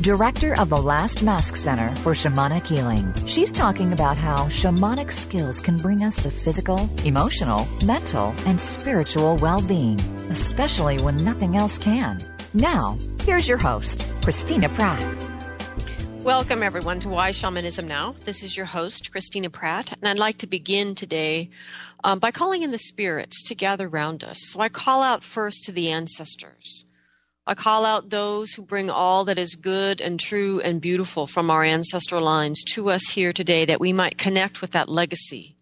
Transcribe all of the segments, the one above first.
director of the Last Mask Center for Shamanic Healing. She's talking about how shamanic skills can bring us to physical, emotional, mental, and spiritual well being, especially when nothing else can. Now, here's your host, Christina Pratt. Welcome, everyone, to Why Shamanism Now. This is your host, Christina Pratt, and I'd like to begin today um, by calling in the spirits to gather round us. So I call out first to the ancestors. I call out those who bring all that is good and true and beautiful from our ancestral lines to us here today that we might connect with that legacy,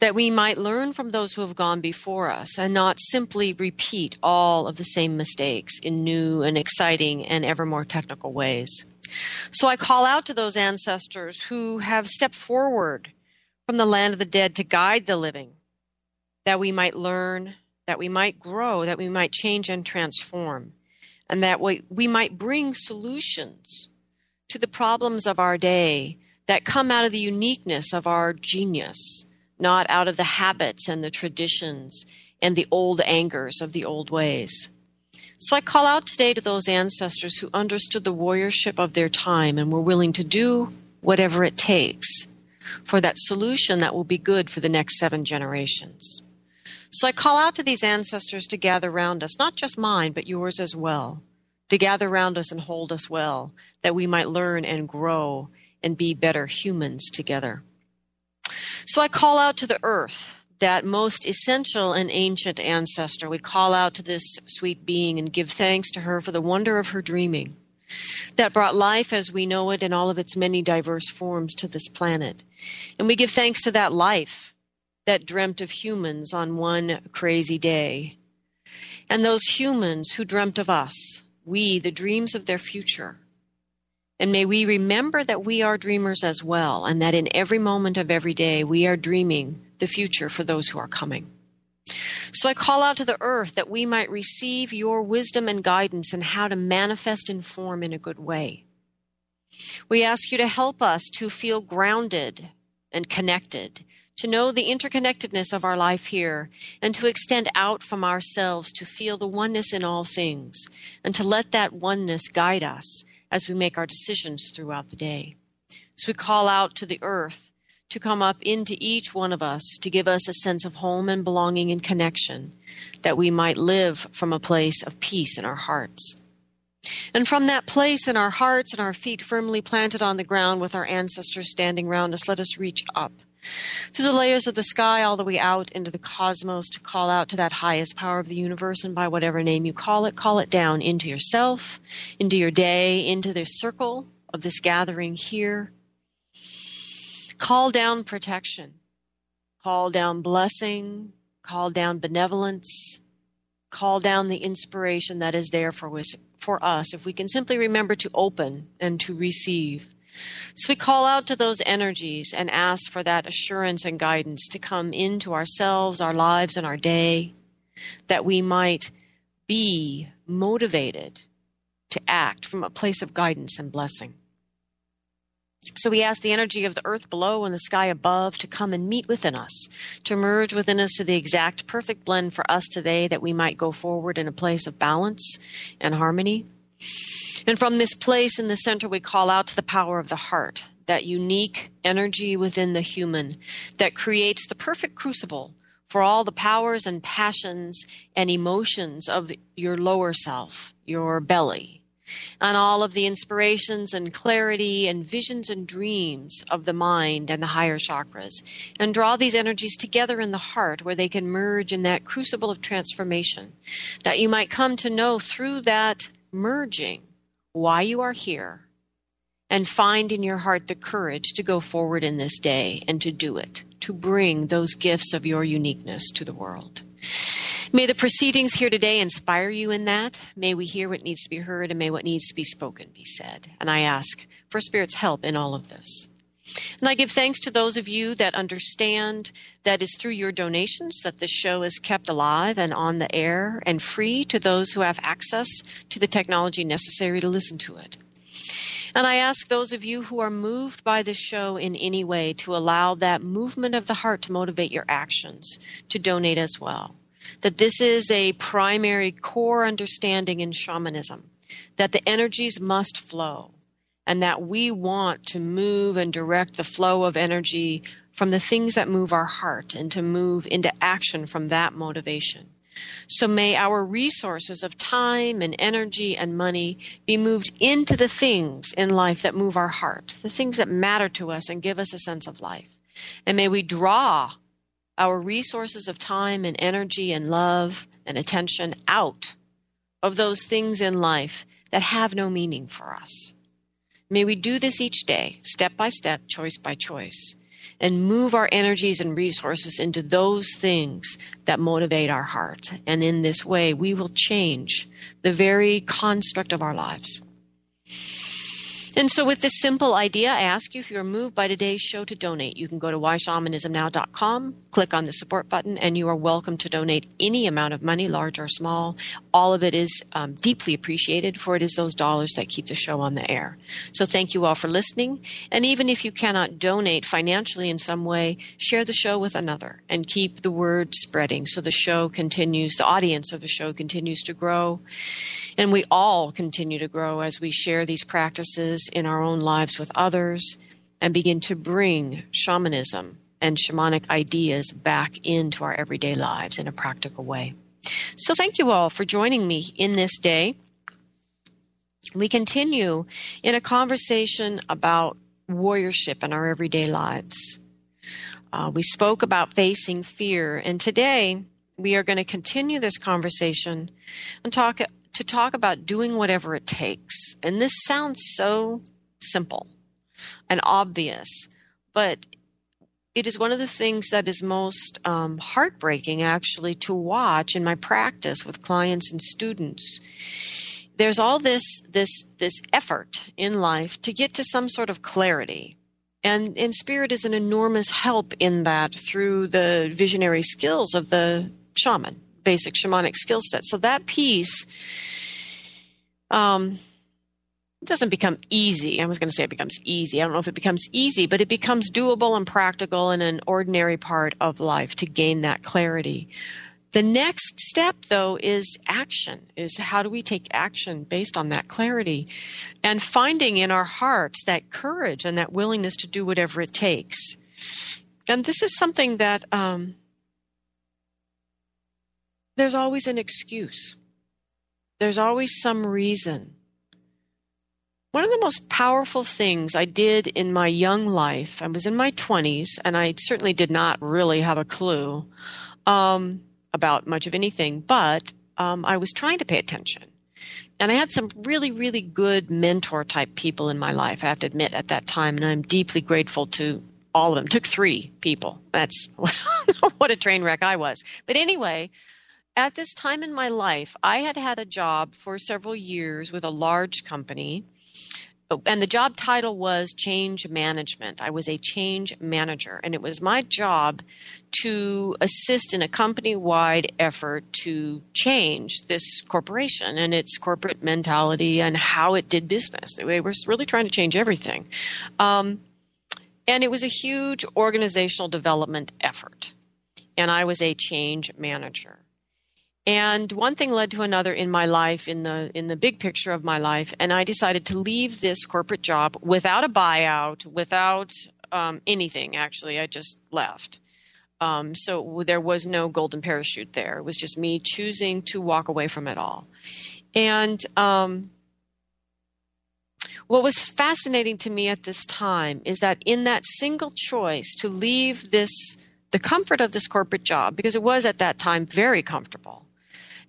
that we might learn from those who have gone before us and not simply repeat all of the same mistakes in new and exciting and ever more technical ways. So I call out to those ancestors who have stepped forward from the land of the dead to guide the living, that we might learn, that we might grow, that we might change and transform, and that we, we might bring solutions to the problems of our day that come out of the uniqueness of our genius, not out of the habits and the traditions and the old angers of the old ways. So I call out today to those ancestors who understood the warriorship of their time and were willing to do whatever it takes for that solution that will be good for the next seven generations. So I call out to these ancestors to gather round us, not just mine, but yours as well, to gather round us and hold us well, that we might learn and grow and be better humans together. So I call out to the earth, that most essential and ancient ancestor. We call out to this sweet being and give thanks to her for the wonder of her dreaming that brought life as we know it in all of its many diverse forms to this planet. And we give thanks to that life that dreamt of humans on one crazy day. And those humans who dreamt of us, we, the dreams of their future. And may we remember that we are dreamers as well, and that in every moment of every day we are dreaming the future for those who are coming. So I call out to the earth that we might receive your wisdom and guidance in how to manifest and form in a good way. We ask you to help us to feel grounded and connected, to know the interconnectedness of our life here, and to extend out from ourselves to feel the oneness in all things, and to let that oneness guide us as we make our decisions throughout the day. So we call out to the earth to come up into each one of us to give us a sense of home and belonging and connection, that we might live from a place of peace in our hearts. And from that place in our hearts and our feet firmly planted on the ground with our ancestors standing round us, let us reach up through the layers of the sky all the way out into the cosmos to call out to that highest power of the universe and by whatever name you call it, call it down into yourself, into your day, into the circle of this gathering here. Call down protection, call down blessing, call down benevolence, call down the inspiration that is there for us, for us. If we can simply remember to open and to receive. So we call out to those energies and ask for that assurance and guidance to come into ourselves, our lives, and our day, that we might be motivated to act from a place of guidance and blessing. So we ask the energy of the earth below and the sky above to come and meet within us, to merge within us to the exact perfect blend for us today that we might go forward in a place of balance and harmony. And from this place in the center, we call out to the power of the heart, that unique energy within the human that creates the perfect crucible for all the powers and passions and emotions of your lower self, your belly, and all of the inspirations and clarity and visions and dreams of the mind and the higher chakras, and draw these energies together in the heart where they can merge in that crucible of transformation, that you might come to know through that merging why you are here and find in your heart the courage to go forward in this day and to do it, to bring those gifts of your uniqueness to the world. May the proceedings here today inspire you in that. May we hear what needs to be heard and may what needs to be spoken be said. And I ask for Spirit's help in all of this. And I give thanks to those of you that understand that is through your donations that this show is kept alive and on the air and free to those who have access to the technology necessary to listen to it. And I ask those of you who are moved by this show in any way to allow that movement of the heart to motivate your actions to donate as well. That this is a primary core understanding in shamanism, that the energies must flow and that we want to move and direct the flow of energy from the things that move our heart and to move into action from that motivation. So may our resources of time and energy and money be moved into the things in life that move our heart, the things that matter to us and give us a sense of life. And may we draw our resources of time and energy and love and attention out of those things in life that have no meaning for us. May we do this each day, step by step, choice by choice, and move our energies and resources into those things that motivate our heart. And in this way, we will change the very construct of our lives. And so, with this simple idea, I ask you if you're moved by today's show to donate. You can go to whyshamanismnow.com, click on the support button, and you are welcome to donate any amount of money, large or small. All of it is um, deeply appreciated, for it is those dollars that keep the show on the air. So, thank you all for listening. And even if you cannot donate financially in some way, share the show with another and keep the word spreading so the show continues, the audience of the show continues to grow. And we all continue to grow as we share these practices in our own lives with others and begin to bring shamanism and shamanic ideas back into our everyday lives in a practical way. So, thank you all for joining me in this day. We continue in a conversation about warriorship in our everyday lives. Uh, we spoke about facing fear, and today we are going to continue this conversation and talk to talk about doing whatever it takes. And this sounds so simple and obvious, but it is one of the things that is most um, heartbreaking actually to watch in my practice with clients and students. There's all this this this effort in life to get to some sort of clarity. And and spirit is an enormous help in that through the visionary skills of the shaman basic shamanic skill set. So that piece um, doesn't become easy. I was going to say it becomes easy. I don't know if it becomes easy, but it becomes doable and practical in an ordinary part of life to gain that clarity. The next step, though, is action. Is how do we take action based on that clarity, and finding in our hearts that courage and that willingness to do whatever it takes. And this is something that um, there's always an excuse, there's always some reason. One of the most powerful things I did in my young life, I was in my 20s, and I certainly did not really have a clue um, about much of anything, but um, I was trying to pay attention. And I had some really, really good mentor type people in my life, I have to admit, at that time, and I'm deeply grateful to all of them. It took three people. That's what a train wreck I was. But anyway, at this time in my life, I had had a job for several years with a large company. And the job title was change management. I was a change manager, and it was my job to assist in a company wide effort to change this corporation and its corporate mentality and how it did business. They were really trying to change everything. Um, and it was a huge organizational development effort. And I was a change manager and one thing led to another in my life in the in the big picture of my life and i decided to leave this corporate job without a buyout without um, anything actually. I just left. Um, so there was no golden parachute there. It was just me choosing to walk away from it all. And um, what was fascinating to me at this time is that in that single choice to leave this the comfort of this corporate job because it was at that time very comfortable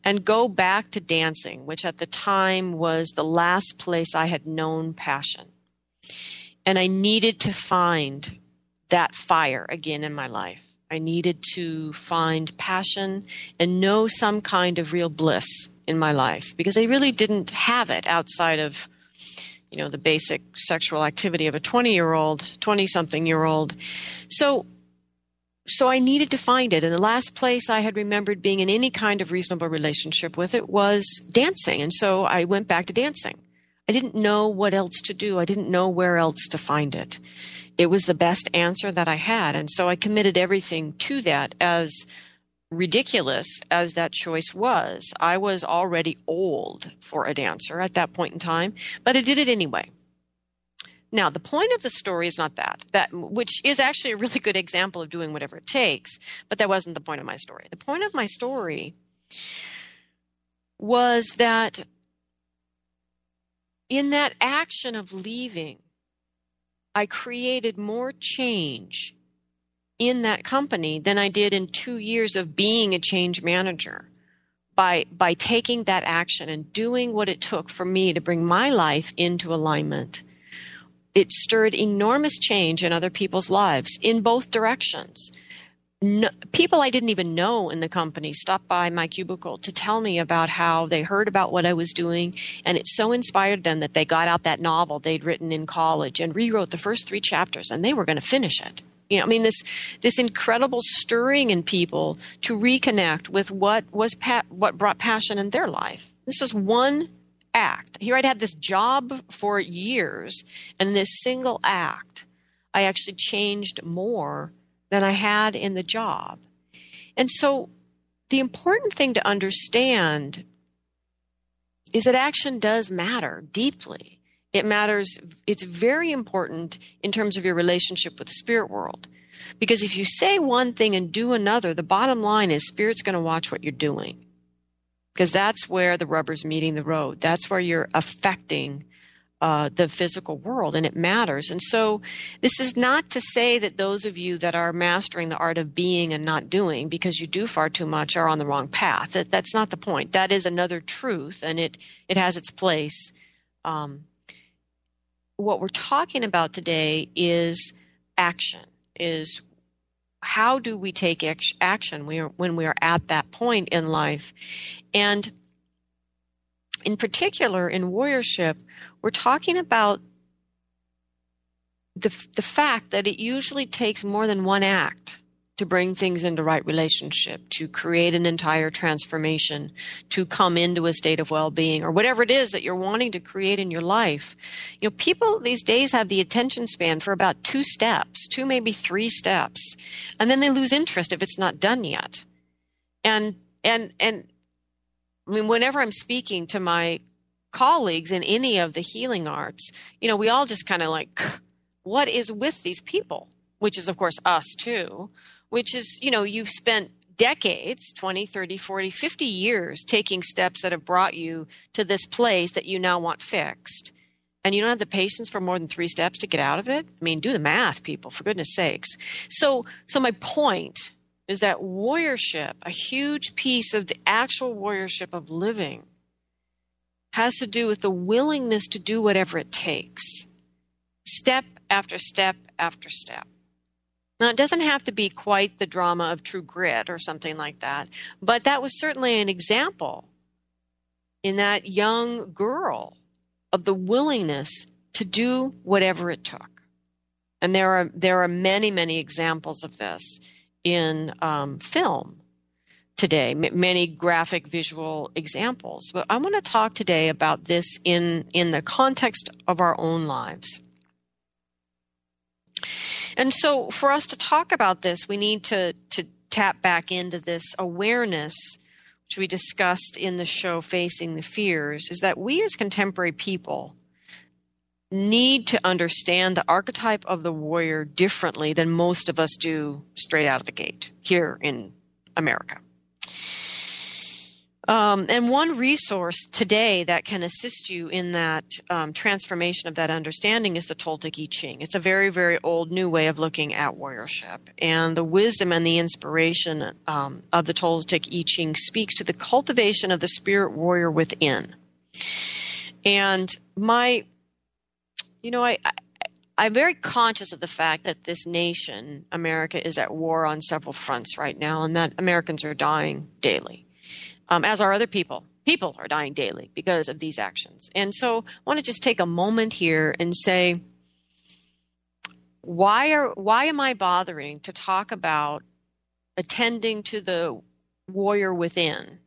and go back to dancing, which at the time was the last place I had known passion. And I needed to find that fire again in my life. I needed to find passion and know some kind of real bliss in my life because I really didn't have it outside of you know, the basic sexual activity of a 20 year old, 20 something year old. So, so I needed to find it. And the last place I had remembered being in any kind of reasonable relationship with it was dancing. And so I went back to dancing. I didn't know what else to do. I didn't know where else to find it. It was the best answer that I had. And so I committed everything to that as ridiculous as that choice was. I was already old for a dancer at that point in time, but I did it anyway. Now, the point of the story is not that, that which is actually a really good example of doing whatever it takes, but that wasn't the point of my story. The point of my story was that in that action of leaving, I created more change in that company than I did in two years of being a change manager by by taking that action and doing what it took for me to bring my life into alignment it stirred enormous change in other people's lives in both directions no, people I didn't even know in the company stopped by my cubicle to tell me about how they heard about what I was doing, and it so inspired them that they got out that novel they'd written in college and rewrote the first three chapters, and they were going to finish it. You know, I mean, this this incredible stirring in people to reconnect with what was pa- what brought passion in their life. This was one act. Here I'd had this job for years, and this single act, I actually changed more than I had in the job. And so the important thing to understand is that action does matter deeply. It matters, it's very important in terms of your relationship with the spirit world. Because if you say one thing and do another, the bottom line is spirit's going to watch what you're doing. Because that's where the rubber's meeting the road. That's where you're affecting uh, the physical world and it matters. And so this is not to say that those of you that are mastering the art of being and not doing because you do far too much are on the wrong path. That, that's not the point. That is another truth and it, it has its place. Um, what we're talking about today is action, is how do we take action when we are at that point in life? And in particular, in warriorship, we're talking about the, the fact that it usually takes more than one act to bring things into right relationship, to create an entire transformation, to come into a state of well-being or whatever it is that you're wanting to create in your life. You know, people these days have the attention span for about two steps, two, maybe three steps, and then they lose interest if it's not done yet. And, and, and, I mean, whenever I'm speaking to my colleagues in any of the healing arts, you know, we all just kind of like, what is with these people? Which is, of course, us too, which is, you know, you've spent decades 20, 30, 40, 50 years taking steps that have brought you to this place that you now want fixed. And you don't have the patience for more than three steps to get out of it? I mean, do the math, people, for goodness sakes. So, so my point is that warriorship, a huge piece of the actual warriorship of living, has to do with the willingness to do whatever it takes, step after step after step. Now, it doesn't have to be quite the drama of true grit or something like that, but that was certainly an example in that young girl of the willingness to do whatever it took. And there are there are many many examples of this in um, film today, m- many graphic visual examples. But I want to talk today about this in, in the context of our own lives. And so, for us to talk about this, we need to, to tap back into this awareness, which we discussed in the show Facing the Fears, is that we as contemporary people need to understand the archetype of the warrior differently than most of us do straight out of the gate here in America. Um, and one resource today that can assist you in that um, transformation of that understanding is the Toltec I Ching. It's a very, very old new way of looking at warriorship. And the wisdom and the inspiration um, of the Toltec I Ching speaks to the cultivation of the spirit warrior within. And my, you know, I, I I'm very conscious of the fact that this nation, America, is at war on several fronts right now, and that Americans are dying daily um, as are other people people are dying daily because of these actions. And so I want to just take a moment here and say, why are why am I bothering to talk about attending to the warrior within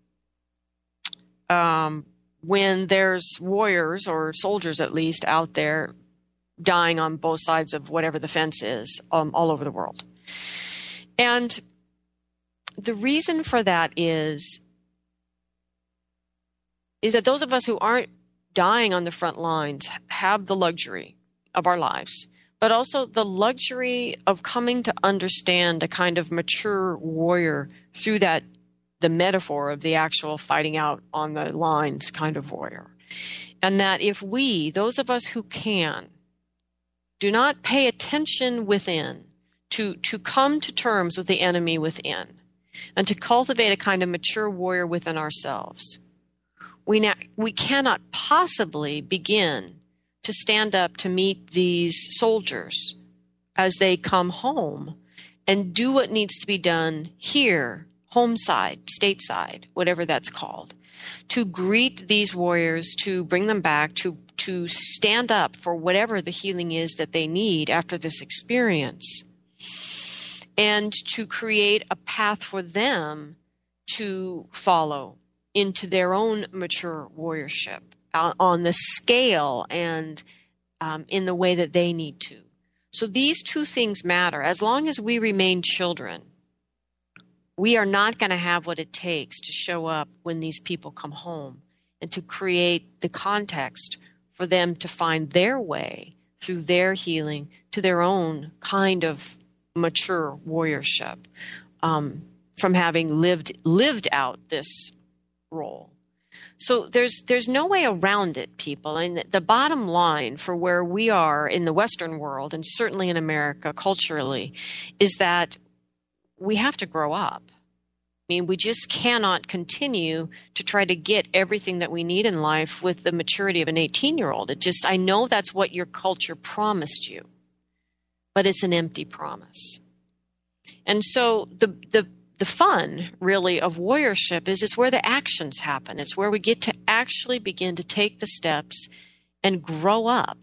um, when there's warriors or soldiers at least out there dying on both sides of whatever the fence is um, all over the world. And the reason for that is is that those of us who aren't dying on the front lines have the luxury of our lives, but also the luxury of coming to understand a kind of mature warrior through that the metaphor of the actual fighting out on the lines kind of warrior. And that if we, those of us who can, do not pay attention within to, to come to terms with the enemy within and to cultivate a kind of mature warrior within ourselves, we, na- we cannot possibly begin to stand up to meet these soldiers as they come home and do what needs to be done here home side, stateside, whatever that's called, to greet these warriors, to bring them back, to to stand up for whatever the healing is that they need after this experience, and to create a path for them to follow into their own mature warriorship on the scale and um, in the way that they need to. So these two things matter. As long as we remain children, we are not going to have what it takes to show up when these people come home and to create the context for them to find their way through their healing to their own kind of mature warriorship um, from having lived lived out this role. So there's there's no way around it, people. And the bottom line for where we are in the Western world, and certainly in America culturally, is that we have to grow up. I mean, we just cannot continue to try to get everything that we need in life with the maturity of an 18 year old. It just, I know that's what your culture promised you, but it's an empty promise. And so the, the, the fun really of warriorship is it's where the actions happen. It's where we get to actually begin to take the steps and grow up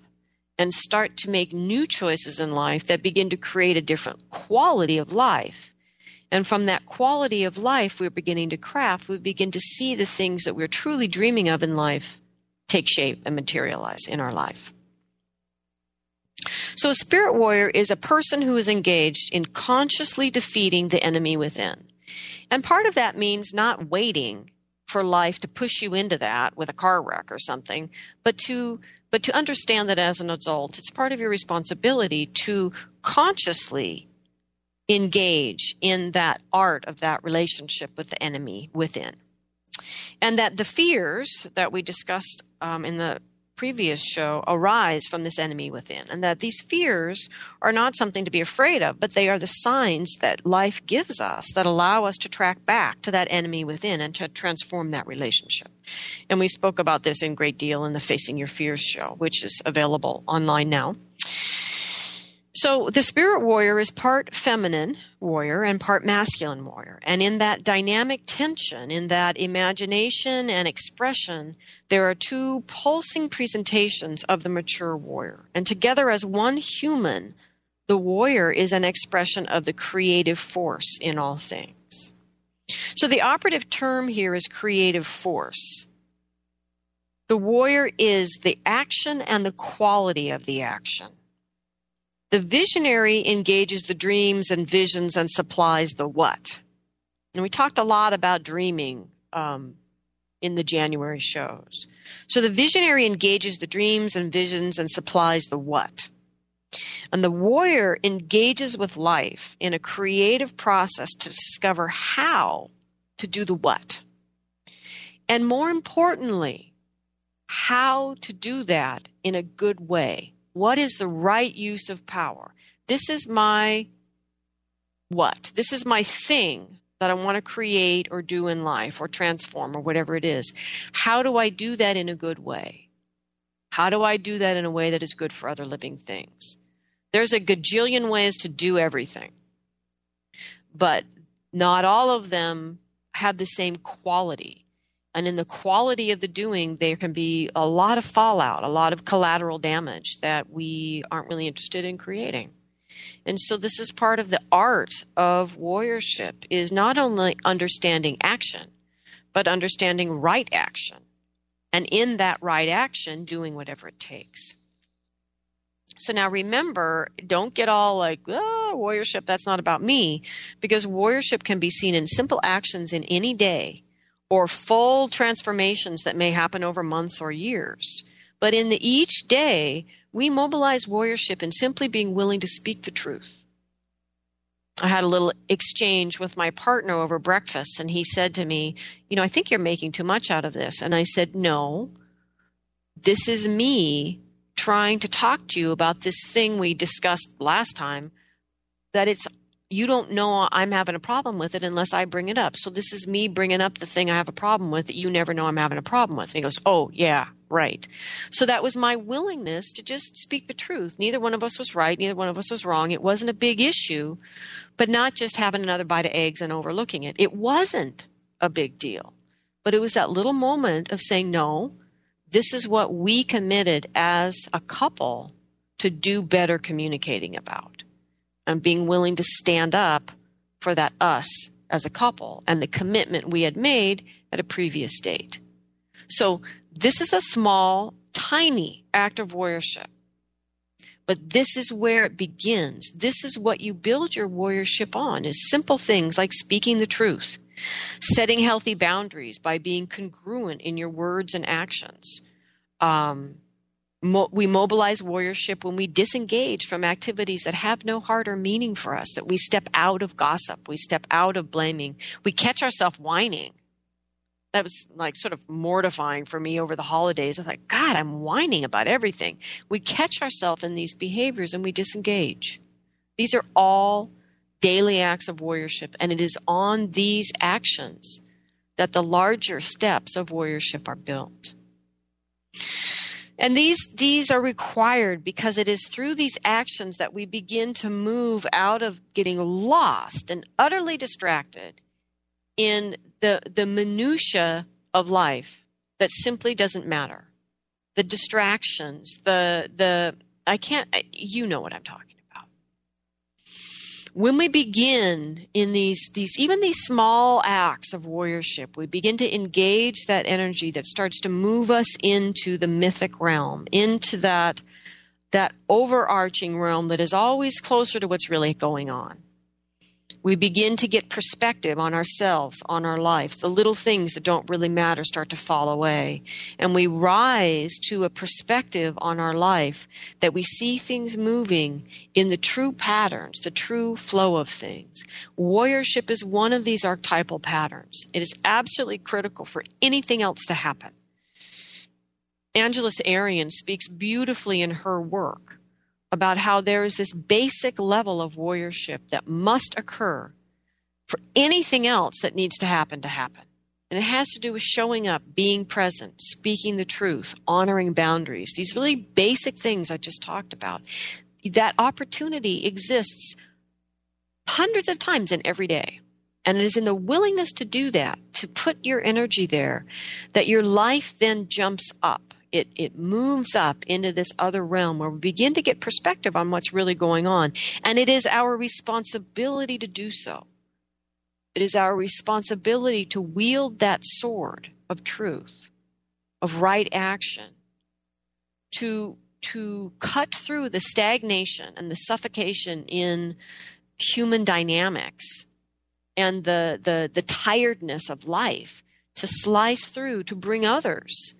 and start to make new choices in life that begin to create a different quality of life and from that quality of life we're beginning to craft, we begin to see the things that we're truly dreaming of in life take shape and materialize in our life. So, a spirit warrior is a person who is engaged in consciously defeating the enemy within. And part of that means not waiting for life to push you into that with a car wreck or something, but to but to understand that as an adult, it's part of your responsibility to consciously engage in that art of that relationship with the enemy within. And that the fears that we discussed um, in the previous show arise from this enemy within, and that these fears are not something to be afraid of, but they are the signs that life gives us that allow us to track back to that enemy within and to transform that relationship. And we spoke about this in great deal in the Facing Your Fears show, which is available online now. So the spirit warrior is part feminine warrior and part masculine warrior. And in that dynamic tension, in that imagination and expression, there are two pulsing presentations of the mature warrior. And together as one human, the warrior is an expression of the creative force in all things. So the operative term here is creative force. The warrior is the action and the quality of the action. The visionary engages the dreams and visions and supplies the what. And we talked a lot about dreaming um, in the January shows. So the visionary engages the dreams and visions and supplies the what. And the warrior engages with life in a creative process to discover how to do the what. And more importantly, how to do that in a good way. What is the right use of power? This is my what? This is my thing that I want to create or do in life or transform or whatever it is. How do I do that in a good way? How do I do that in a way that is good for other living things? There's a gajillion ways to do everything, but not all of them have the same quality. And in the quality of the doing, there can be a lot of fallout, a lot of collateral damage that we aren't really interested in creating. And so this is part of the art of warriorship is not only understanding action, but understanding right action. And in that right action, doing whatever it takes. So now remember, don't get all like, oh, warriorship, that's not about me, because warriorship can be seen in simple actions in any day or full transformations that may happen over months or years. But in the each day, we mobilize warriorship in simply being willing to speak the truth. I had a little exchange with my partner over breakfast, and he said to me, You know, I think you're making too much out of this. And I said, No, this is me trying to talk to you about this thing we discussed last time that it's you don't know I'm having a problem with it unless I bring it up. So this is me bringing up the thing I have a problem with that you never know I'm having a problem with. And he goes, Oh, yeah, right. So that was my willingness to just speak the truth. Neither one of us was right. Neither one of us was wrong. It wasn't a big issue, but not just having another bite of eggs and overlooking it. It wasn't a big deal, but it was that little moment of saying, No, this is what we committed as a couple to do better communicating about and being willing to stand up for that us as a couple and the commitment we had made at a previous date. So this is a small, tiny act of warriorship. But this is where it begins. This is what you build your warriorship on is simple things like speaking the truth, setting healthy boundaries by being congruent in your words and actions. Um, mo- we mobilize warriorship when we disengage from activities that have no heart or meaning for us, that we step out of gossip, we step out of blaming, we catch ourselves whining. That was like sort of mortifying for me over the holidays. I thought, God, I'm whining about everything. We catch ourselves in these behaviors and we disengage. These are all daily acts of warriorship, and it is on these actions that the larger steps of warriorship are built. And these, these are required because it is through these actions that we begin to move out of getting lost and utterly distracted in the, the minutia of life that simply doesn't matter. The distractions, the, the, I can't, you know what I'm talking when we begin in these these even these small acts of warriorship we begin to engage that energy that starts to move us into the mythic realm into that that overarching realm that is always closer to what's really going on we begin to get perspective on ourselves, on our life. The little things that don't really matter start to fall away. And we rise to a perspective on our life that we see things moving in the true patterns, the true flow of things. Warriorship is one of these archetypal patterns. It is absolutely critical for anything else to happen. Angeles Arrien speaks beautifully in her work about how there is this basic level of warriorship that must occur for anything else that needs to happen to happen. And it has to do with showing up, being present, speaking the truth, honoring boundaries, these really basic things I just talked about. That opportunity exists hundreds of times in every day. And it is in the willingness to do that, to put your energy there, that your life then jumps up it it moves up into this other realm where we begin to get perspective on what's really going on. And it is our responsibility to do so. It is our responsibility to wield that sword of truth of right action to to cut through the stagnation and the suffocation in human dynamics and the the the tiredness of life to slice through to bring others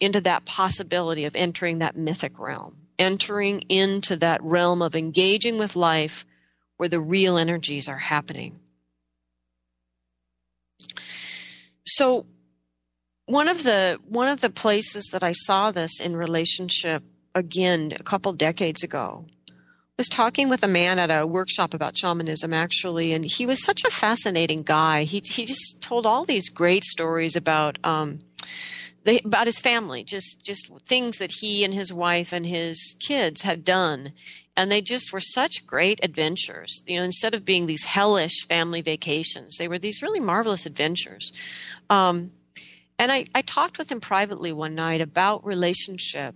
into that possibility of entering that mythic realm, entering into that realm of engaging with life where the real energies are happening. So one of the one of the places that I saw this in relationship again a couple decades ago was talking with a man at a workshop about shamanism actually and he was such a fascinating guy he he just told all these great stories about um, about his family, just just things that he and his wife and his kids had done, and they just were such great adventures. You know, instead of being these hellish family vacations, they were these really marvelous adventures. Um, And I, I talked with him privately one night about relationship.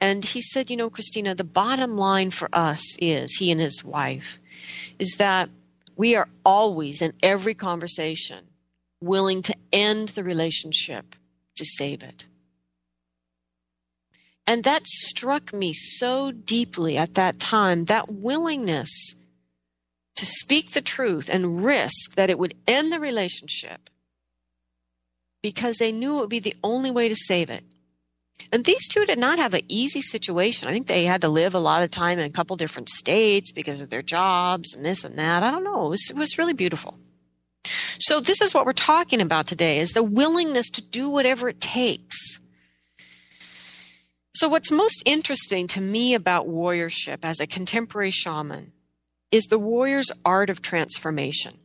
And he said, You know, Christina, the bottom line for us is, he and his wife, is that we are always in every conversation willing to end the relationship to save it. And that struck me so deeply at that time that willingness to speak the truth and risk that it would end the relationship because they knew it would be the only way to save it. And these two did not have an easy situation. I think they had to live a lot of time in a couple different states because of their jobs and this and that. I don't know. It was, it was really beautiful. So this is what we're talking about today is the willingness to do whatever it takes so, what's most interesting to me about warriorship as a contemporary shaman is the warrior's art of transformation.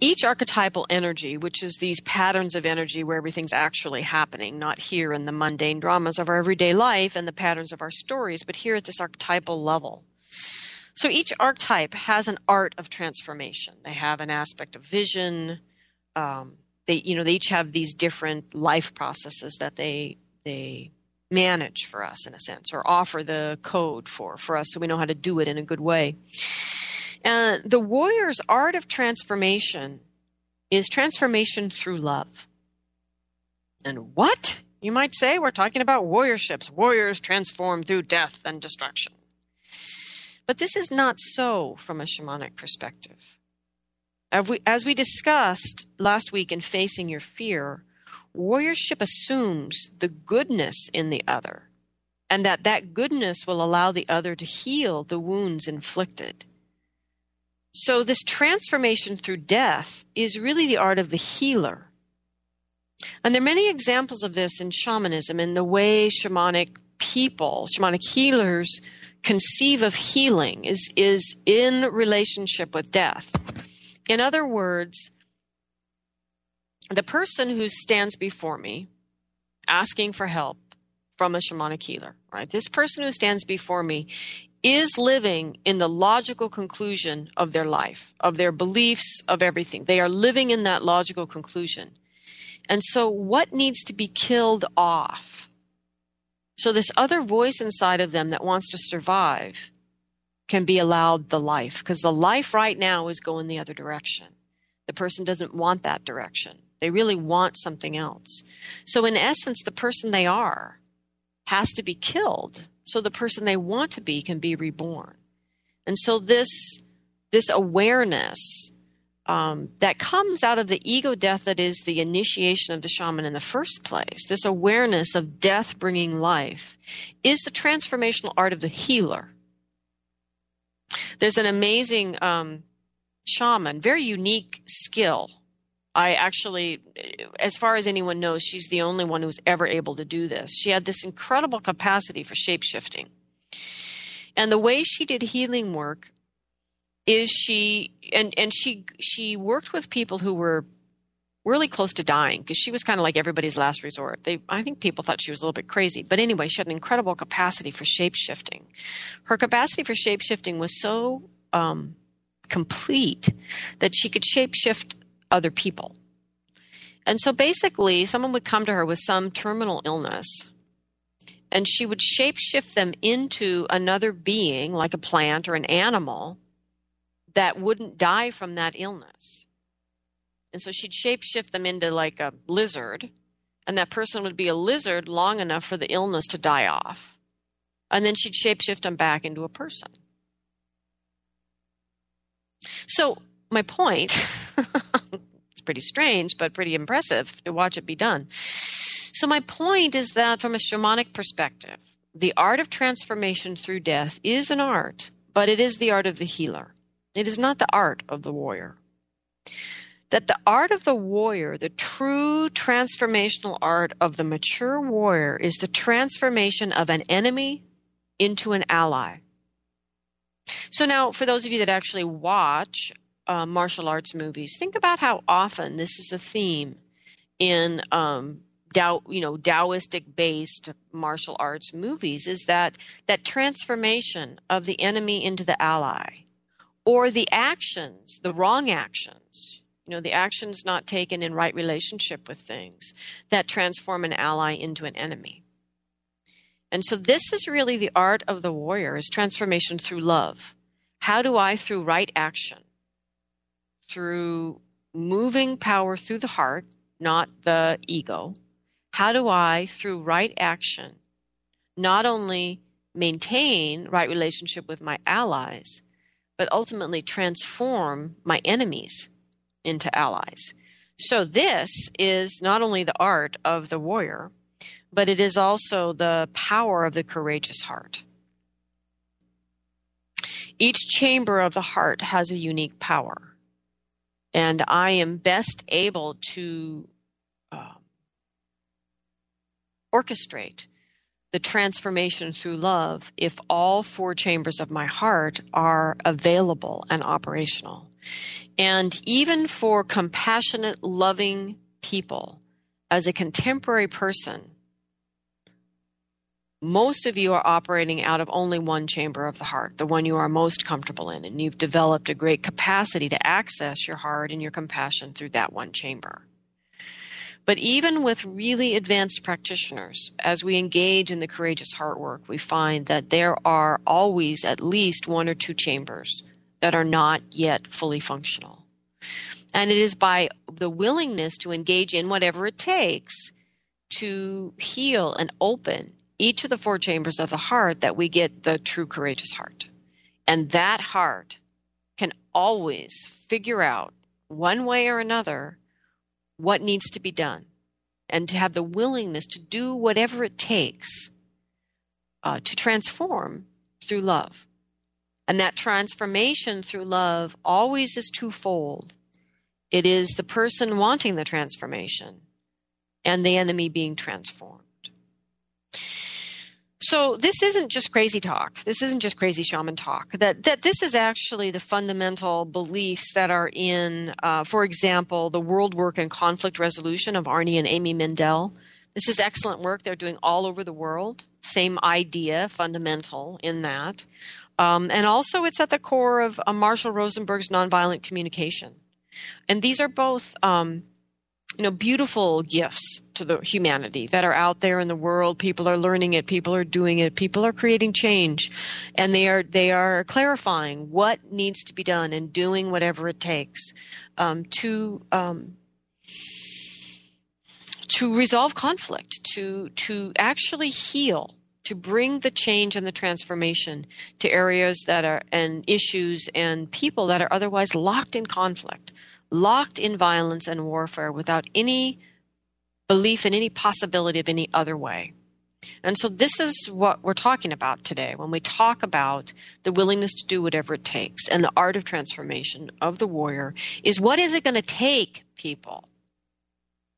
Each archetypal energy, which is these patterns of energy where everything's actually happening, not here in the mundane dramas of our everyday life and the patterns of our stories, but here at this archetypal level. So each archetype has an art of transformation. They have an aspect of vision. Um, they, you know, they each have these different life processes that they they manage for us in a sense or offer the code for for us so we know how to do it in a good way and the warrior's art of transformation is transformation through love and what you might say we're talking about warriorships warriors transform through death and destruction but this is not so from a shamanic perspective as we, discussed last week in facing your fear warriorship assumes the goodness in the other and that that goodness will allow the other to heal the wounds inflicted. So, this transformation through death is really the art of the healer. And there are many examples of this in shamanism in the way shamanic people, shamanic healers, conceive of healing is, is in relationship with death. In other words, the person who stands before me asking for help from a shamanic healer, right? This person who stands before me is living in the logical conclusion of their life, of their beliefs, of everything. They are living in that logical conclusion. And so, what needs to be killed off? So, this other voice inside of them that wants to survive can be allowed the life, because the life right now is going the other direction. The person doesn't want that direction. They really want something else. So, in essence, the person they are has to be killed so the person they want to be can be reborn. And so, this, this awareness um, that comes out of the ego death that is the initiation of the shaman in the first place, this awareness of death bringing life, is the transformational art of the healer. There's an amazing um, shaman, very unique skill I actually, as far as anyone knows, she's the only one who's ever able to do this. She had this incredible capacity for shape shifting. And the way she did healing work is she and and she she worked with people who were really close to dying because she was kind of like everybody's last resort. They I think people thought she was a little bit crazy, but anyway, she had an incredible capacity for shape shifting. Her capacity for shape shifting was so um, complete that she could shape shift other people. And so basically, someone would come to her with some terminal illness, and she would shapeshift them into another being, like a plant or an animal, that wouldn't die from that illness. And so she'd shapeshift them into like a lizard, and that person would be a lizard long enough for the illness to die off. And then she'd shapeshift them back into a person. So, my point it's pretty strange, but pretty impressive to watch it be done. So, my point is that from a shamanic perspective, the art of transformation through death is an art, but it is the art of the healer. It is not the art of the warrior. That the art of the warrior, the true transformational art of the mature warrior, is the transformation of an enemy into an ally. So, now for those of you that actually watch uh, martial arts movies, think about how often this is a theme in um, you know, Taoistic based martial arts movies is that that transformation of the enemy into the ally, or the actions, the wrong actions. you know, the actions not taken in right relationship with things that transform an ally into an enemy. And so this is really the art of the warrior is transformation through love. How do I through right action, through moving power through the heart, not the ego, how do I through right action not only maintain right relationship with my allies, but ultimately transform my enemies into allies. So this is not only the art of the warrior, but it is also the power of the courageous heart. Each chamber of the heart has a unique power, and I am best able to uh, orchestrate the transformation through love if all four chambers of my heart are available and operational. And even for compassionate, loving people, as a contemporary person, most of you are operating out of only one chamber of the heart, the one you are most comfortable in, and you've developed a great capacity to access your heart and your compassion through that one chamber. But even with really advanced practitioners, as we engage in the courageous heart work, we find that there are always at least one or two chambers that are not yet fully functional. And it is by the willingness to engage in whatever it takes to heal and open each of the four chambers of the heart that we get the true courageous heart. And that heart can always figure out one way or another what needs to be done and to have the willingness to do whatever it takes uh, to transform through love. And that transformation through love always is twofold it is the person wanting the transformation and the enemy being transformed. So this isn't just crazy talk. This isn't just crazy shaman talk. That that this is actually the fundamental beliefs that are in, uh, for example, the World Work and Conflict Resolution of Arnie and Amy Mindell. This is excellent work they're doing all over the world. Same idea, fundamental in that, um, and also it's at the core of uh, Marshall Rosenberg's nonviolent communication. And these are both um, you know beautiful gifts to the humanity that are out there in the world. People are learning it. People are doing it. People are creating change. And they are they are clarifying what needs to be done and doing whatever it takes um, to um, to resolve conflict to to actually heal to bring the change and the transformation to areas that are and issues and people that are otherwise locked in conflict locked in violence and warfare without any belief in any possibility of any other way. And so, this is what we're talking about today when we talk about the willingness to do whatever it takes and the art of transformation of the warrior is what is it going to take, people,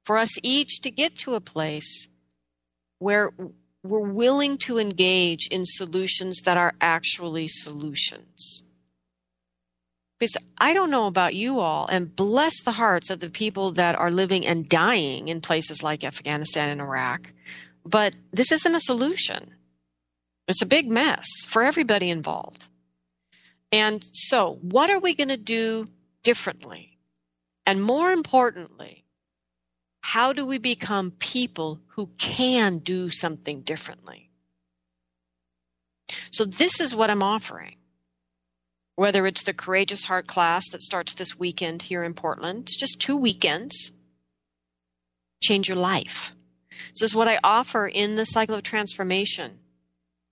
for us each to get to a place where we're willing to engage in solutions that are actually solutions. Because I don't know about you all, and bless the hearts of the people that are living and dying in places like Afghanistan and Iraq, but this isn't a solution. It's a big mess for everybody involved. And so, what are we going to do differently? And more importantly, how do we become people who can do something differently? So, this is what I'm offering whether it's the Courageous Heart class that starts this weekend here in Portland, it's just two weekends. Change your life. This is what I offer in the cycle of transformation.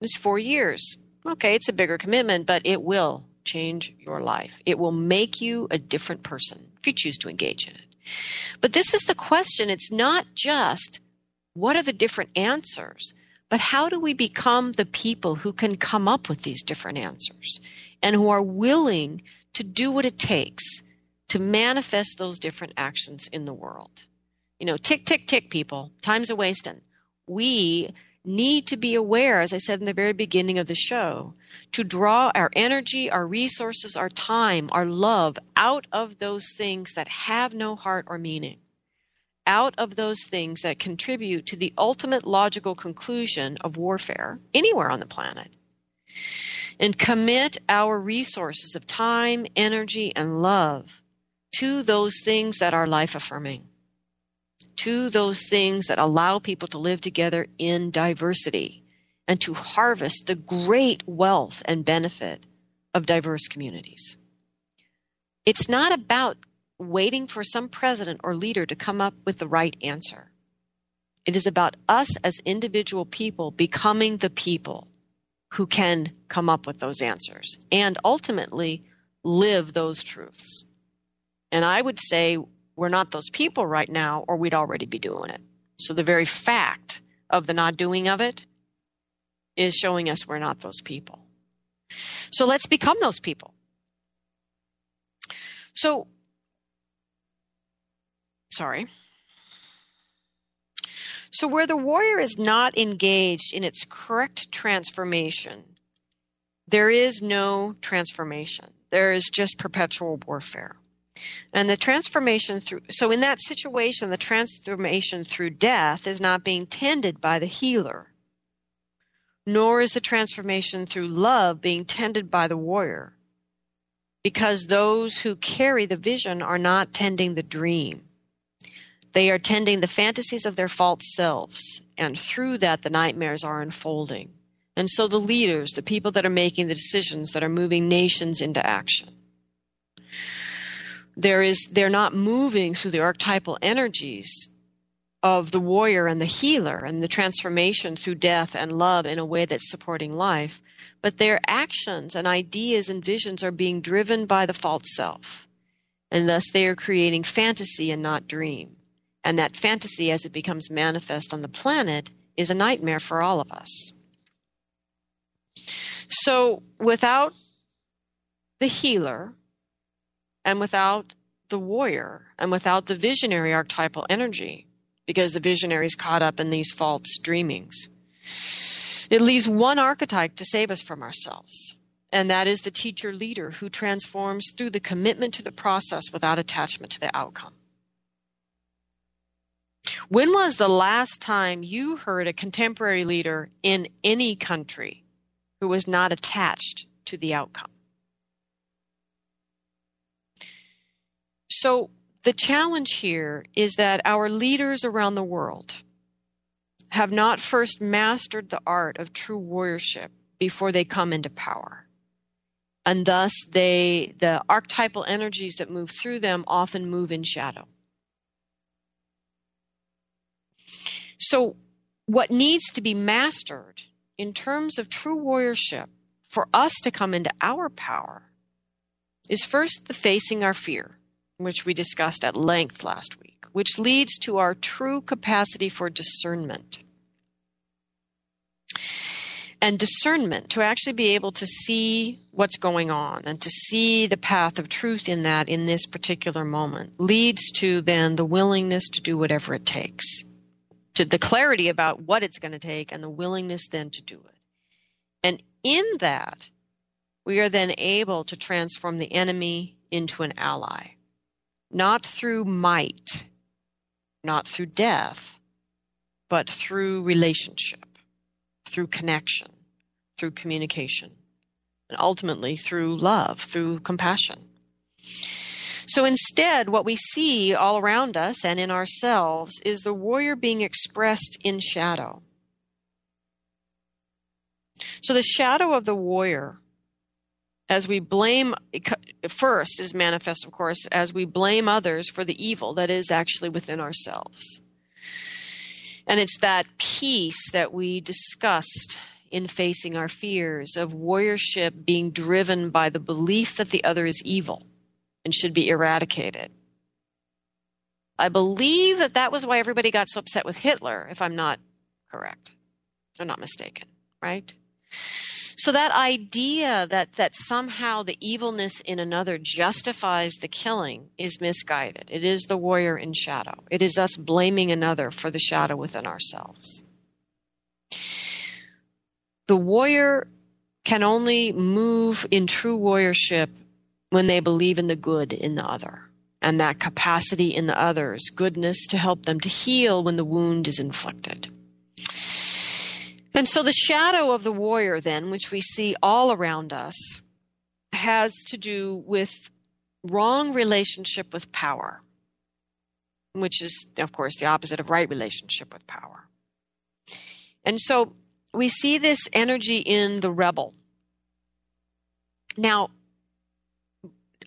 It's four years. Okay, it's a bigger commitment, but it will change your life. It will make you a different person if you choose to engage in it. But this is the question. It's not just what are the different answers, but how do we become the people who can come up with these different answers? And who are willing to do what it takes to manifest those different actions in the world. You know, tick, tick, tick, people. Time's a wasting. We need to be aware, as I said in the very beginning of the show, to draw our energy, our resources, our time, our love out of those things that have no heart or meaning, out of those things that contribute to the ultimate logical conclusion of warfare anywhere on the planet and commit our resources of time, energy, and love to those things that are life affirming, to those things that allow people to live together in diversity and to harvest the great wealth and benefit of diverse communities. It's not about waiting for some president or leader to come up with the right answer. It is about us as individual people becoming the people who can come up with those answers and ultimately live those truths. And I would say we're not those people right now, or we'd already be doing it. So the very fact of the not doing of it is showing us we're not those people. So let's become those people. So, sorry. So, where the warrior is not engaged in its correct transformation, there is no transformation. There is just perpetual warfare. And the transformation through, so in that situation, the transformation through death is not being tended by the healer, nor is the transformation through love being tended by the warrior, because those who carry the vision are not tending the dream. They are tending the fantasies of their false selves, and through that, the nightmares are unfolding. And so the leaders, the people that are making the decisions that are moving nations into action, there is they're not moving through the archetypal energies of the warrior and the healer and the transformation through death and love in a way that's supporting life but their actions and ideas and visions are being driven by the false self. And thus they are creating fantasy and not dream and that fantasy as it becomes manifest on the planet is a nightmare for all of us so without the healer and without the warrior and without the visionary archetypal energy, because the visionary is caught up in these false dreamings. It leaves one archetype to save us from ourselves, and that is the teacher leader who transforms through the commitment to the process without attachment to the outcome. When was the last time you heard a contemporary leader in any country who was not attached to the outcome? So the challenge here is that our leaders around the world have not first mastered the art of true warriorship before they come into power. And thus they the archetypal energies that move through them often move in shadow. So what needs to be mastered in terms of true warriorship for us to come into our power is first the facing our fear which we discussed at length last week, which leads to our true capacity for discernment. And discernment, to actually be able to see what's going on and to see the path of truth in that in this particular moment, leads to then the willingness to do whatever it takes, to the clarity about what it's going to take and the willingness then to do it. And in that, we are then able to transform the enemy into an ally not through might, not through death, but through relationship, through connection, through communication, and ultimately through love, through compassion. So instead, what we see all around us and in ourselves is the warrior being expressed in shadow. So the shadow of the warrior as we blame first is manifest of course as we blame others for the evil that is actually within ourselves and it's that peace that we discussed in facing our fears of warriorship being driven by the belief that the other is evil and should be eradicated i believe that that was why everybody got so upset with hitler if i'm not correct i'm not mistaken right so that idea that that somehow the evilness in another justifies the killing is misguided. It is the warrior in shadow. It is us blaming another for the shadow within ourselves. The warrior can only move in true warriorship when they believe in the good in the other and that capacity in the other's goodness to help them to heal when the wound is inflicted. And so the shadow of the warrior, then, which we see all around us, has to do with wrong relationship with power, which is, of course, the opposite of right relationship with power. And so we see this energy in the rebel. Now,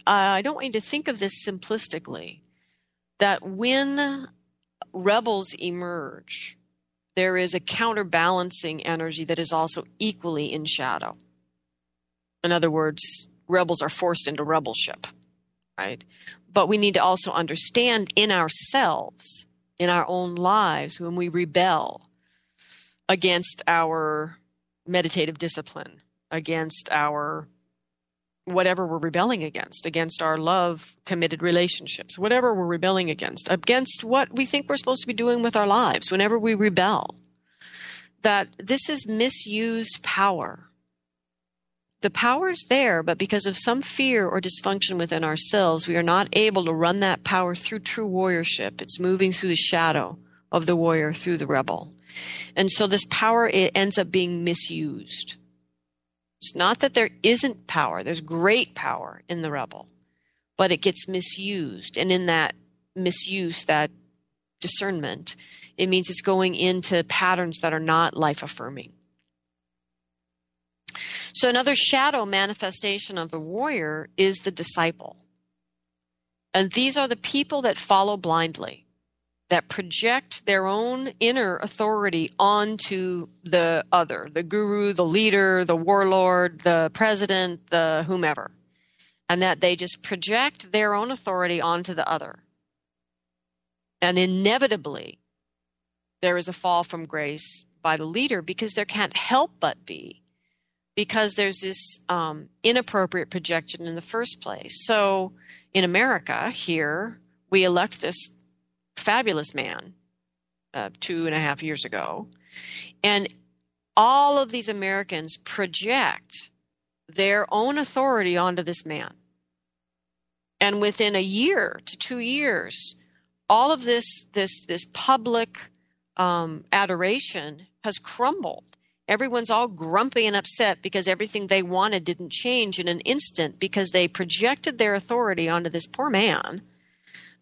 I don't want you to think of this simplistically that when rebels emerge, there is a counterbalancing energy that is also equally in shadow. In other words, rebels are forced into rebelship, right? But we need to also understand in ourselves, in our own lives, when we rebel against our meditative discipline, against our whatever we're rebelling against, against our love committed relationships, whatever we're rebelling against, against what we think we're supposed to be doing with our lives, whenever we rebel, that this is misused power. The power is there, but because of some fear or dysfunction within ourselves, we are not able to run that power through true warriorship. It's moving through the shadow of the warrior through the rebel. And so this power it ends up being misused. It's not that there isn't power, there's great power in the rebel, but it gets misused. And in that misuse, that discernment, it means it's going into patterns that are not life affirming. So, another shadow manifestation of the warrior is the disciple. And these are the people that follow blindly that project their own inner authority onto the other the guru, the leader, the warlord, the president, the whomever. And that they just project their own authority onto the other. And inevitably, there is a fall from grace by the leader because there can't help but be, because there's this um, inappropriate projection in the first place. So in America, here, we elect this fabulous man uh, two and a half years ago. And all of these Americans project their own authority onto this man. And within a year to two years, all of this this this public um, adoration has crumbled. Everyone's all grumpy and upset because everything they wanted didn't change in an instant because they projected their authority onto this poor man,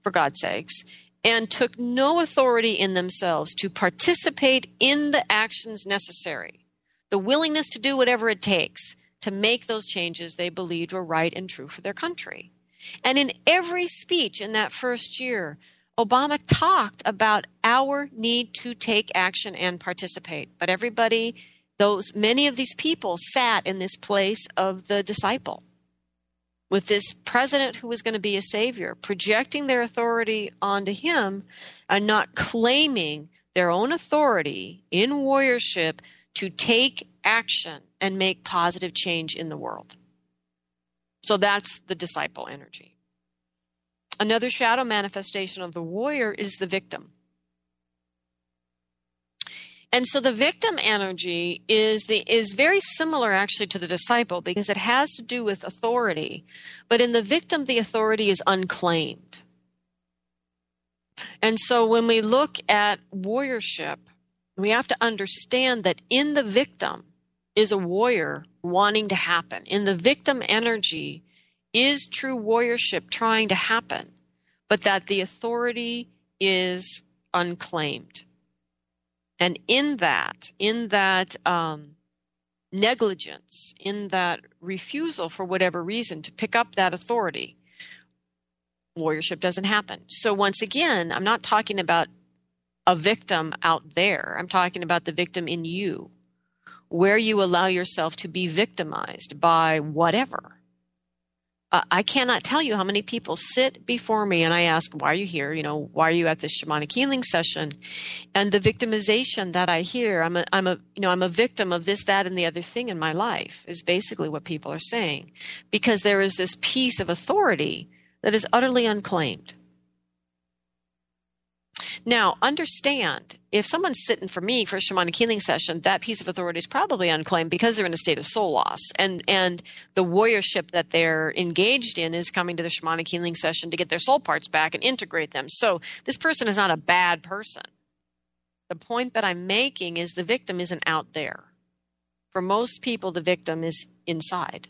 for God's sakes, and took no authority in themselves to participate in the actions necessary, the willingness to do whatever it takes to make those changes they believed were right and true for their country. And in every speech in that first year, Obama talked about our need to take action and participate. But everybody, those many of these people sat in this place of the disciple with this president who was going to be a savior, projecting their authority onto him and not claiming their own authority in warriorship to take action and make positive change in the world. So that's the disciple energy. Another shadow manifestation of the warrior is the victim. And so the victim energy is the is very similar actually to the disciple because it has to do with authority. But in the victim the authority is unclaimed. And so when we look at warriorship, we have to understand that in the victim is a warrior wanting to happen. In the victim energy is true warriorship trying to happen, but that the authority is unclaimed. And in that, in that um, negligence, in that refusal for whatever reason to pick up that authority, warriorship doesn't happen. So once again, I'm not talking about a victim out there. I'm talking about the victim in you, where you allow yourself to be victimized by whatever I cannot tell you how many people sit before me and I ask, why are you here? You know, why are you at this shamanic healing session? And the victimization that I hear, I'm a, I'm a, you know, I'm a victim of this, that, and the other thing in my life is basically what people are saying because there is this piece of authority that is utterly unclaimed. Now, understand if someone's sitting for me for a shamanic healing session, that piece of authority is probably unclaimed because they're in a state of soul loss. And and the warriorship that they're engaged in is coming to the shamanic healing session to get their soul parts back and integrate them. So this person is not a bad person. The point that I'm making is the victim isn't out there. For most people, the victim is inside.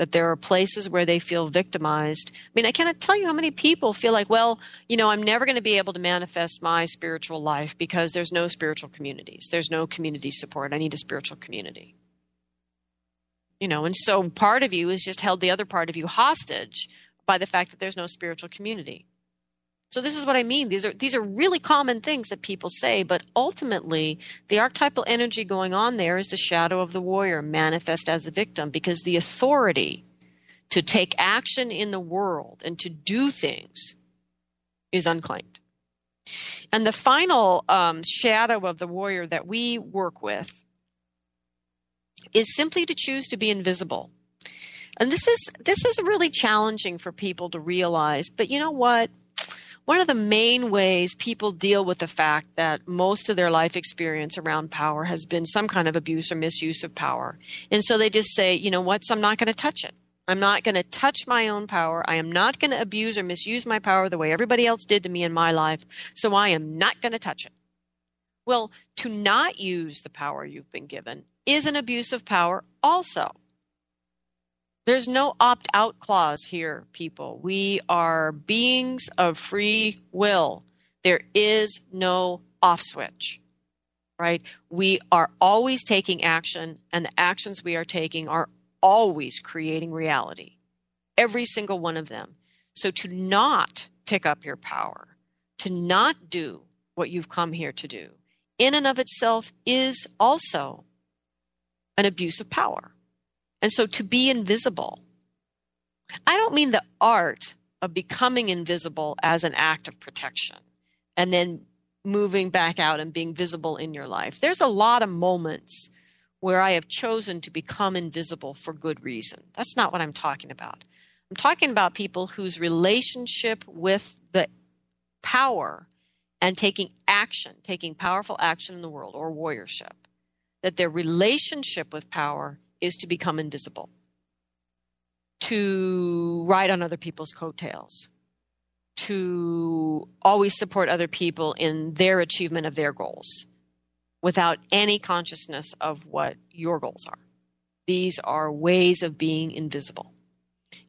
That there are places where they feel victimized. I mean, I cannot tell you how many people feel like, well, you know, I'm never going to be able to manifest my spiritual life because there's no spiritual communities. There's no community support. I need a spiritual community. You know, and so part of you is just held the other part of you hostage by the fact that there's no spiritual community. So this is what I mean. These are these are really common things that people say, but ultimately the archetypal energy going on there is the shadow of the warrior manifest as the victim because the authority to take action in the world and to do things is unclaimed. And the final um, shadow of the warrior that we work with is simply to choose to be invisible. And this is this is really challenging for people to realize. But you know what? One of the main ways people deal with the fact that most of their life experience around power has been some kind of abuse or misuse of power. And so they just say, you know what, so I'm not going to touch it. I'm not going to touch my own power. I am not going to abuse or misuse my power the way everybody else did to me in my life. So I am not going to touch it. Well, to not use the power you've been given is an abuse of power also. There's no opt out clause here, people. We are beings of free will. There is no off switch, right? We are always taking action, and the actions we are taking are always creating reality. Every single one of them. So to not pick up your power, to not do what you've come here to do, in and of itself is also an abuse of power. And so to be invisible, I don't mean the art of becoming invisible as an act of protection and then moving back out and being visible in your life. There's a lot of moments where I have chosen to become invisible for good reason. That's not what I'm talking about. I'm talking about people whose relationship with the power and taking action, taking powerful action in the world or warriorship, that their relationship with power is to become invisible, to ride on other people's coattails, to always support other people in their achievement of their goals without any consciousness of what your goals are. These are ways of being invisible.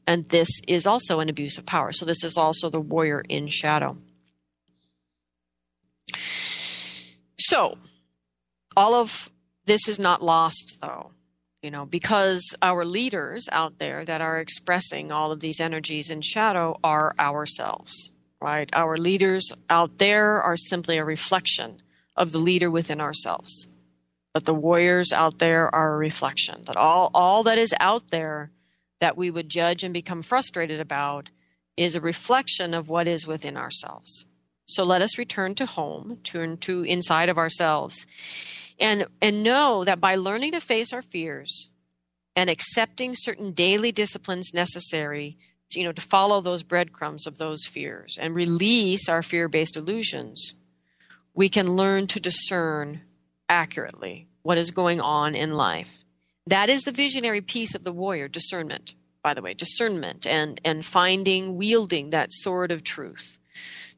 And this is also an abuse of power. So, this is also the warrior in shadow. So, all of this is not lost, though you know, because our leaders out there that are expressing all of these energies in shadow are ourselves, right? Our leaders out there are simply a reflection of the leader within ourselves. But the warriors out there are a reflection. That all, all that is out there that we would judge and become frustrated about is a reflection of what is within ourselves. So let us return to home, turn to inside of ourselves and and know that by learning to face our fears and accepting certain daily disciplines necessary to, you know to follow those breadcrumbs of those fears and release our fear-based illusions we can learn to discern accurately what is going on in life. That is the visionary piece of the warrior discernment by the way discernment and and finding wielding that sword of truth.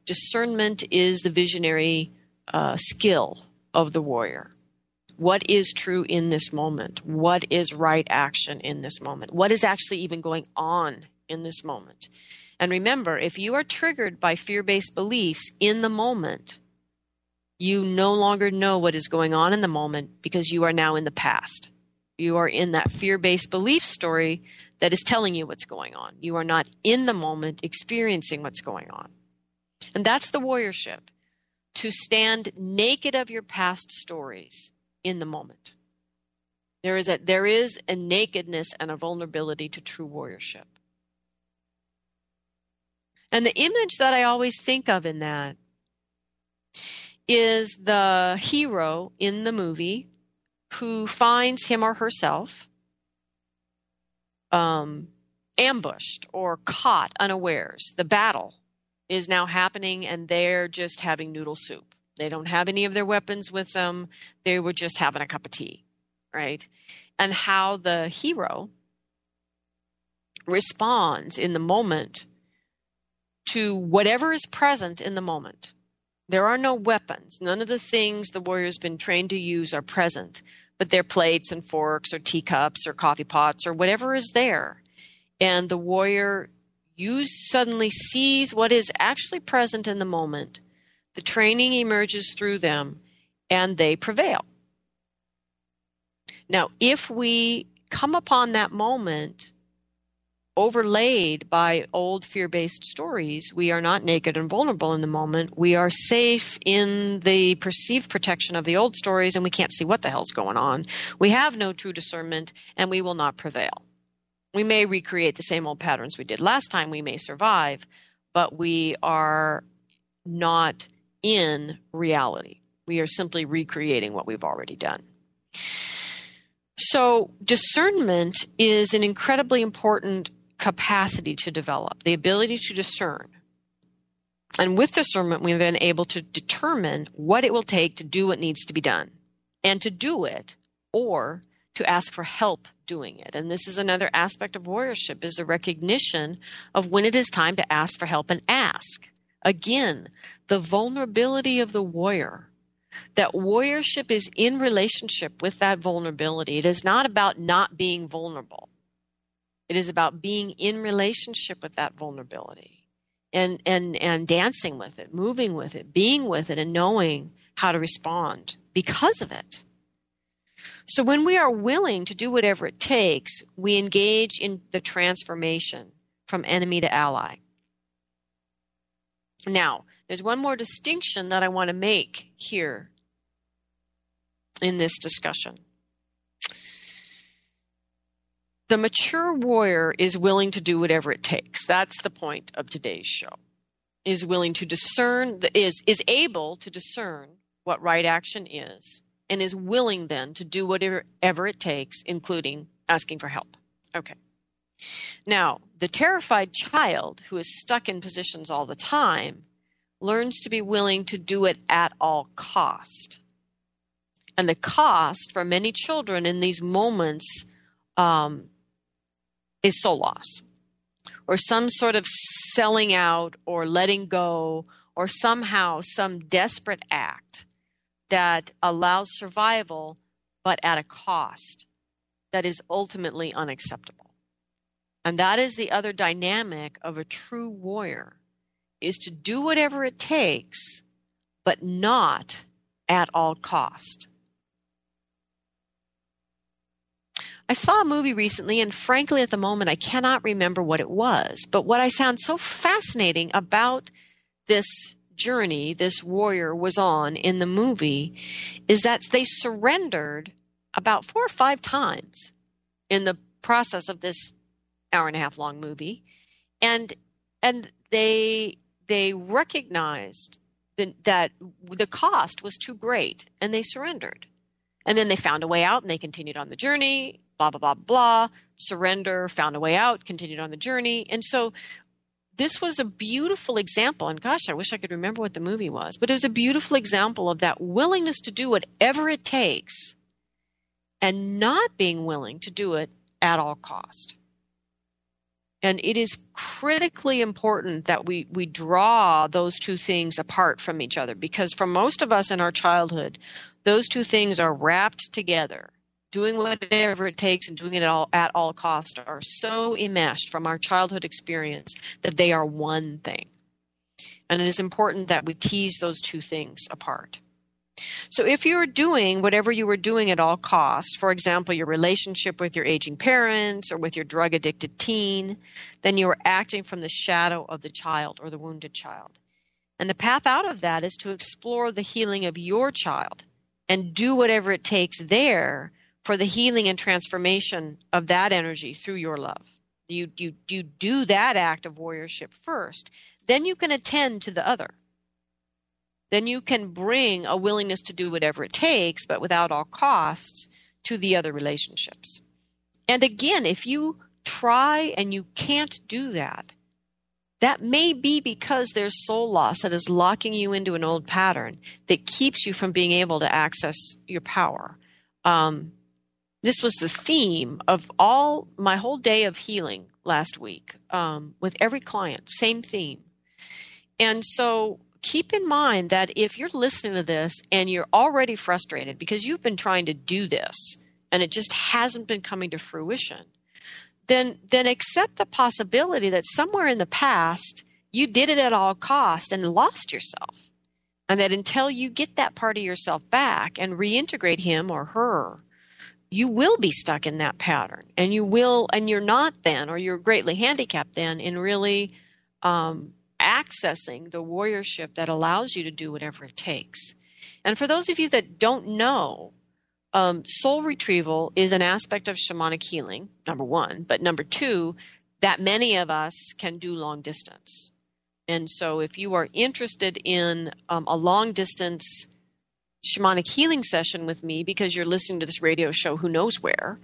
Discernment is the visionary uh, skill of the warrior what is true in this moment? What is right action in this moment? What is actually even going on in this moment? And remember, if you are triggered by fear based beliefs in the moment, you no longer know what is going on in the moment because you are now in the past. You are in that fear based belief story that is telling you what's going on. You are not in the moment experiencing what's going on. And that's the warriorship to stand naked of your past stories in the moment. There is a, there is a nakedness and a vulnerability to true warriorship. And the image that I always think of in that is the hero in the movie who finds him or herself um, ambushed or caught unawares. The battle is now happening and they're just having noodle soup. They don't have any of their weapons with them. They were just having a cup of tea, right? And how the hero responds in the moment to whatever is present in the moment. There are no weapons. None of the things the warrior's been trained to use are present, but they're plates and forks or teacups or coffee pots or whatever is there. and the warrior you suddenly sees what is actually present in the moment. The training emerges through them and they prevail. Now, if we come upon that moment overlaid by old fear based stories, we are not naked and vulnerable in the moment. We are safe in the perceived protection of the old stories and we can't see what the hell's going on. We have no true discernment and we will not prevail. We may recreate the same old patterns we did last time, we may survive, but we are not in reality. We are simply recreating what we've already done. So, discernment is an incredibly important capacity to develop, the ability to discern. And with discernment, we're then able to determine what it will take to do what needs to be done and to do it or to ask for help doing it. And this is another aspect of warriorship is the recognition of when it is time to ask for help and ask. Again, the vulnerability of the warrior. That warriorship is in relationship with that vulnerability. It is not about not being vulnerable. It is about being in relationship with that vulnerability and, and, and dancing with it, moving with it, being with it, and knowing how to respond because of it. So when we are willing to do whatever it takes, we engage in the transformation from enemy to ally. Now, there's one more distinction that I want to make here in this discussion. The mature warrior is willing to do whatever it takes. That's the point of today's show. Is willing to discern, is, is able to discern what right action is and is willing then to do whatever it takes, including asking for help. Okay. Now, the terrified child who is stuck in positions all the time learns to be willing to do it at all cost. And the cost for many children in these moments um, is soul loss or some sort of selling out or letting go or somehow some desperate act that allows survival, but at a cost that is ultimately unacceptable. And that is the other dynamic of a true warrior is to do whatever it takes, but not at all cost. I saw a movie recently, and frankly, at the moment, I cannot remember what it was. But what I found so fascinating about this journey this warrior was on in the movie is that they surrendered about four or five times in the process of this hour and a half long movie and and they they recognized the, that the cost was too great and they surrendered and then they found a way out and they continued on the journey blah blah blah blah surrender found a way out continued on the journey and so this was a beautiful example. And gosh, I wish I could remember what the movie was, but it was a beautiful example of that willingness to do whatever it takes and not being willing to do it at all cost. And it is critically important that we, we draw those two things apart from each other because for most of us in our childhood, those two things are wrapped together doing whatever it takes and doing it all at all cost are so enmeshed from our childhood experience that they are one thing. And it is important that we tease those two things apart. So if you're doing whatever you were doing at all costs, for example, your relationship with your aging parents or with your drug addicted teen, then you are acting from the shadow of the child or the wounded child. And the path out of that is to explore the healing of your child and do whatever it takes there for the healing and transformation of that energy through your love. You, you, you do that act of warriorship first, then you can attend to the other. Then you can bring a willingness to do whatever it takes, but without all costs, to the other relationships. And again, if you try and you can't do that, that may be because there's soul loss that is locking you into an old pattern that keeps you from being able to access your power. Um, this was the theme of all my whole day of healing last week um, with every client, same theme. And so keep in mind that if you're listening to this and you're already frustrated because you've been trying to do this and it just hasn't been coming to fruition, then then accept the possibility that somewhere in the past you did it at all cost and lost yourself. And that until you get that part of yourself back and reintegrate him or her, you will be stuck in that pattern. And you will, and you're not then, or you're greatly handicapped then in really um, accessing the warriorship that allows you to do whatever it takes. And for those of you that don't know, um, soul retrieval is an aspect of shamanic healing, number one. But number two, that many of us can do long distance. And so, if you are interested in um, a long distance shamanic healing session with me because you're listening to this radio show, who knows where,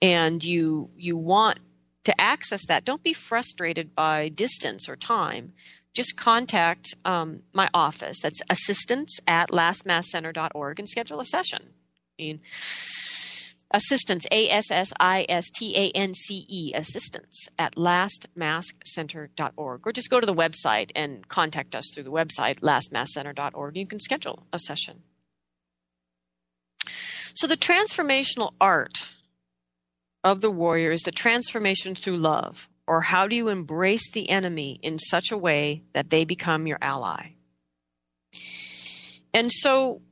and you you want to access that, don't be frustrated by distance or time. Just contact um, my office. That's assistance at lastmaskcenter.org and schedule a session. I mean, assistance, A S S I S T A N C E, assistance at lastmaskcenter.org. Or just go to the website and contact us through the website, lastmaskcenter.org. You can schedule a session. So, the transformational art of the warrior is the transformation through love, or how do you embrace the enemy in such a way that they become your ally? And so,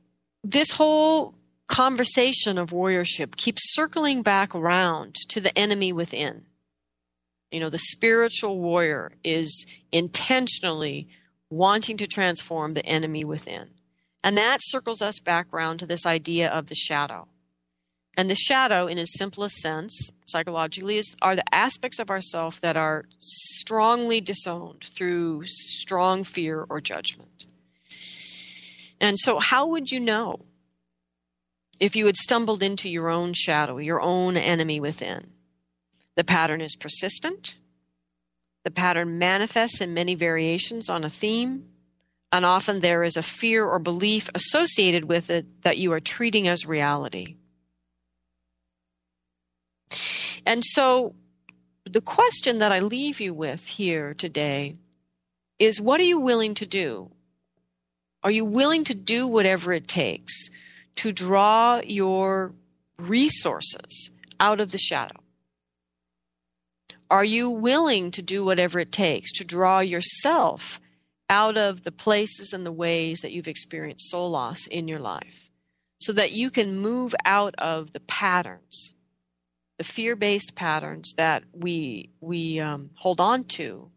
this whole conversation of warriorship keeps circling back around to the enemy within. You know, the spiritual warrior is intentionally wanting to transform the enemy within. And that circles us back around to this idea of the shadow. And the shadow, in its simplest sense, psychologically, is, are the aspects of ourself that are strongly disowned through strong fear or judgment. And so, how would you know if you had stumbled into your own shadow, your own enemy within. The pattern is persistent. The pattern manifests in many variations on a theme, and often there is a fear or belief associated with it that you are treating as reality. And so, the question that I leave you with here today is what are you willing to do? Are you willing to do whatever it takes to draw your resources out of the shadow? Are you willing to do whatever it takes to draw yourself out of the places and the ways that you've experienced soul loss in your life so that you can move out of the patterns, the fear based patterns that we, we um, hold on to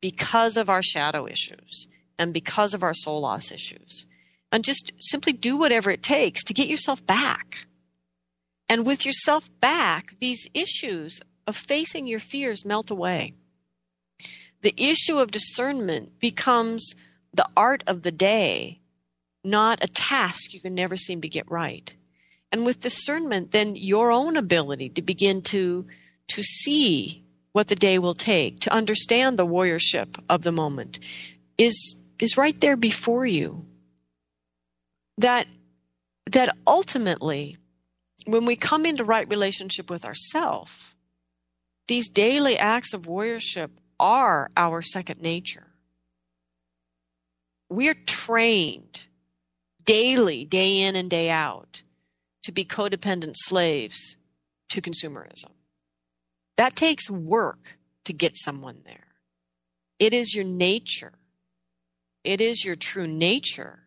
because of our shadow issues and because of our soul loss issues? and just simply do whatever it takes to get yourself back. And with yourself back, these issues of facing your fears melt away. The issue of discernment becomes the art of the day, not a task you can never seem to get right. And with discernment, then your own ability to begin to, to see what the day will take, to understand the warriorship of the moment is, is right there before you. That that ultimately when we come into right relationship with ourself these daily acts of warriorship are our second nature. We're trained daily day in and day out to be codependent slaves to consumerism. That takes work to get someone there. It is your nature. It is your true nature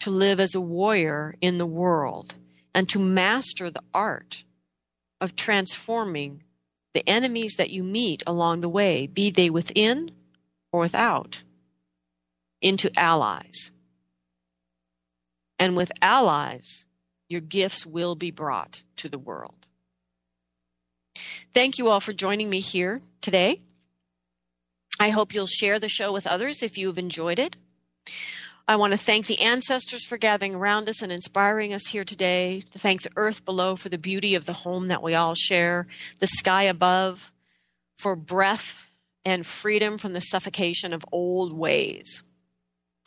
to live as a warrior in the world and to master the art of transforming the enemies that you meet along the way, be they within or without, into allies. And with allies, your gifts will be brought to the world. Thank you all for joining me here today. I hope you'll share the show with others if you've enjoyed it. I want to thank the ancestors for gathering around us and inspiring us here today, to thank the earth below for the beauty of the home that we all share, the sky above for breath and freedom from the suffocation of old ways.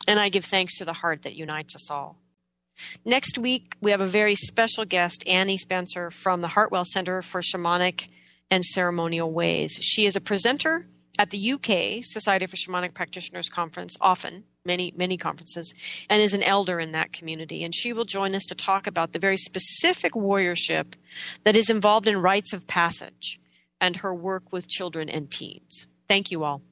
And I give thanks to the heart that unites us all. Next week, we have a very special guest, Annie Spencer from the Hartwell Center for Shamanic and Ceremonial Ways. She is a presenter at the UK Society for Shamanic Practitioners Conference often many many conferences and is an elder in that community and she will join us to talk about the very specific warriorship that is involved in rites of passage and her work with children and teens. Thank you all.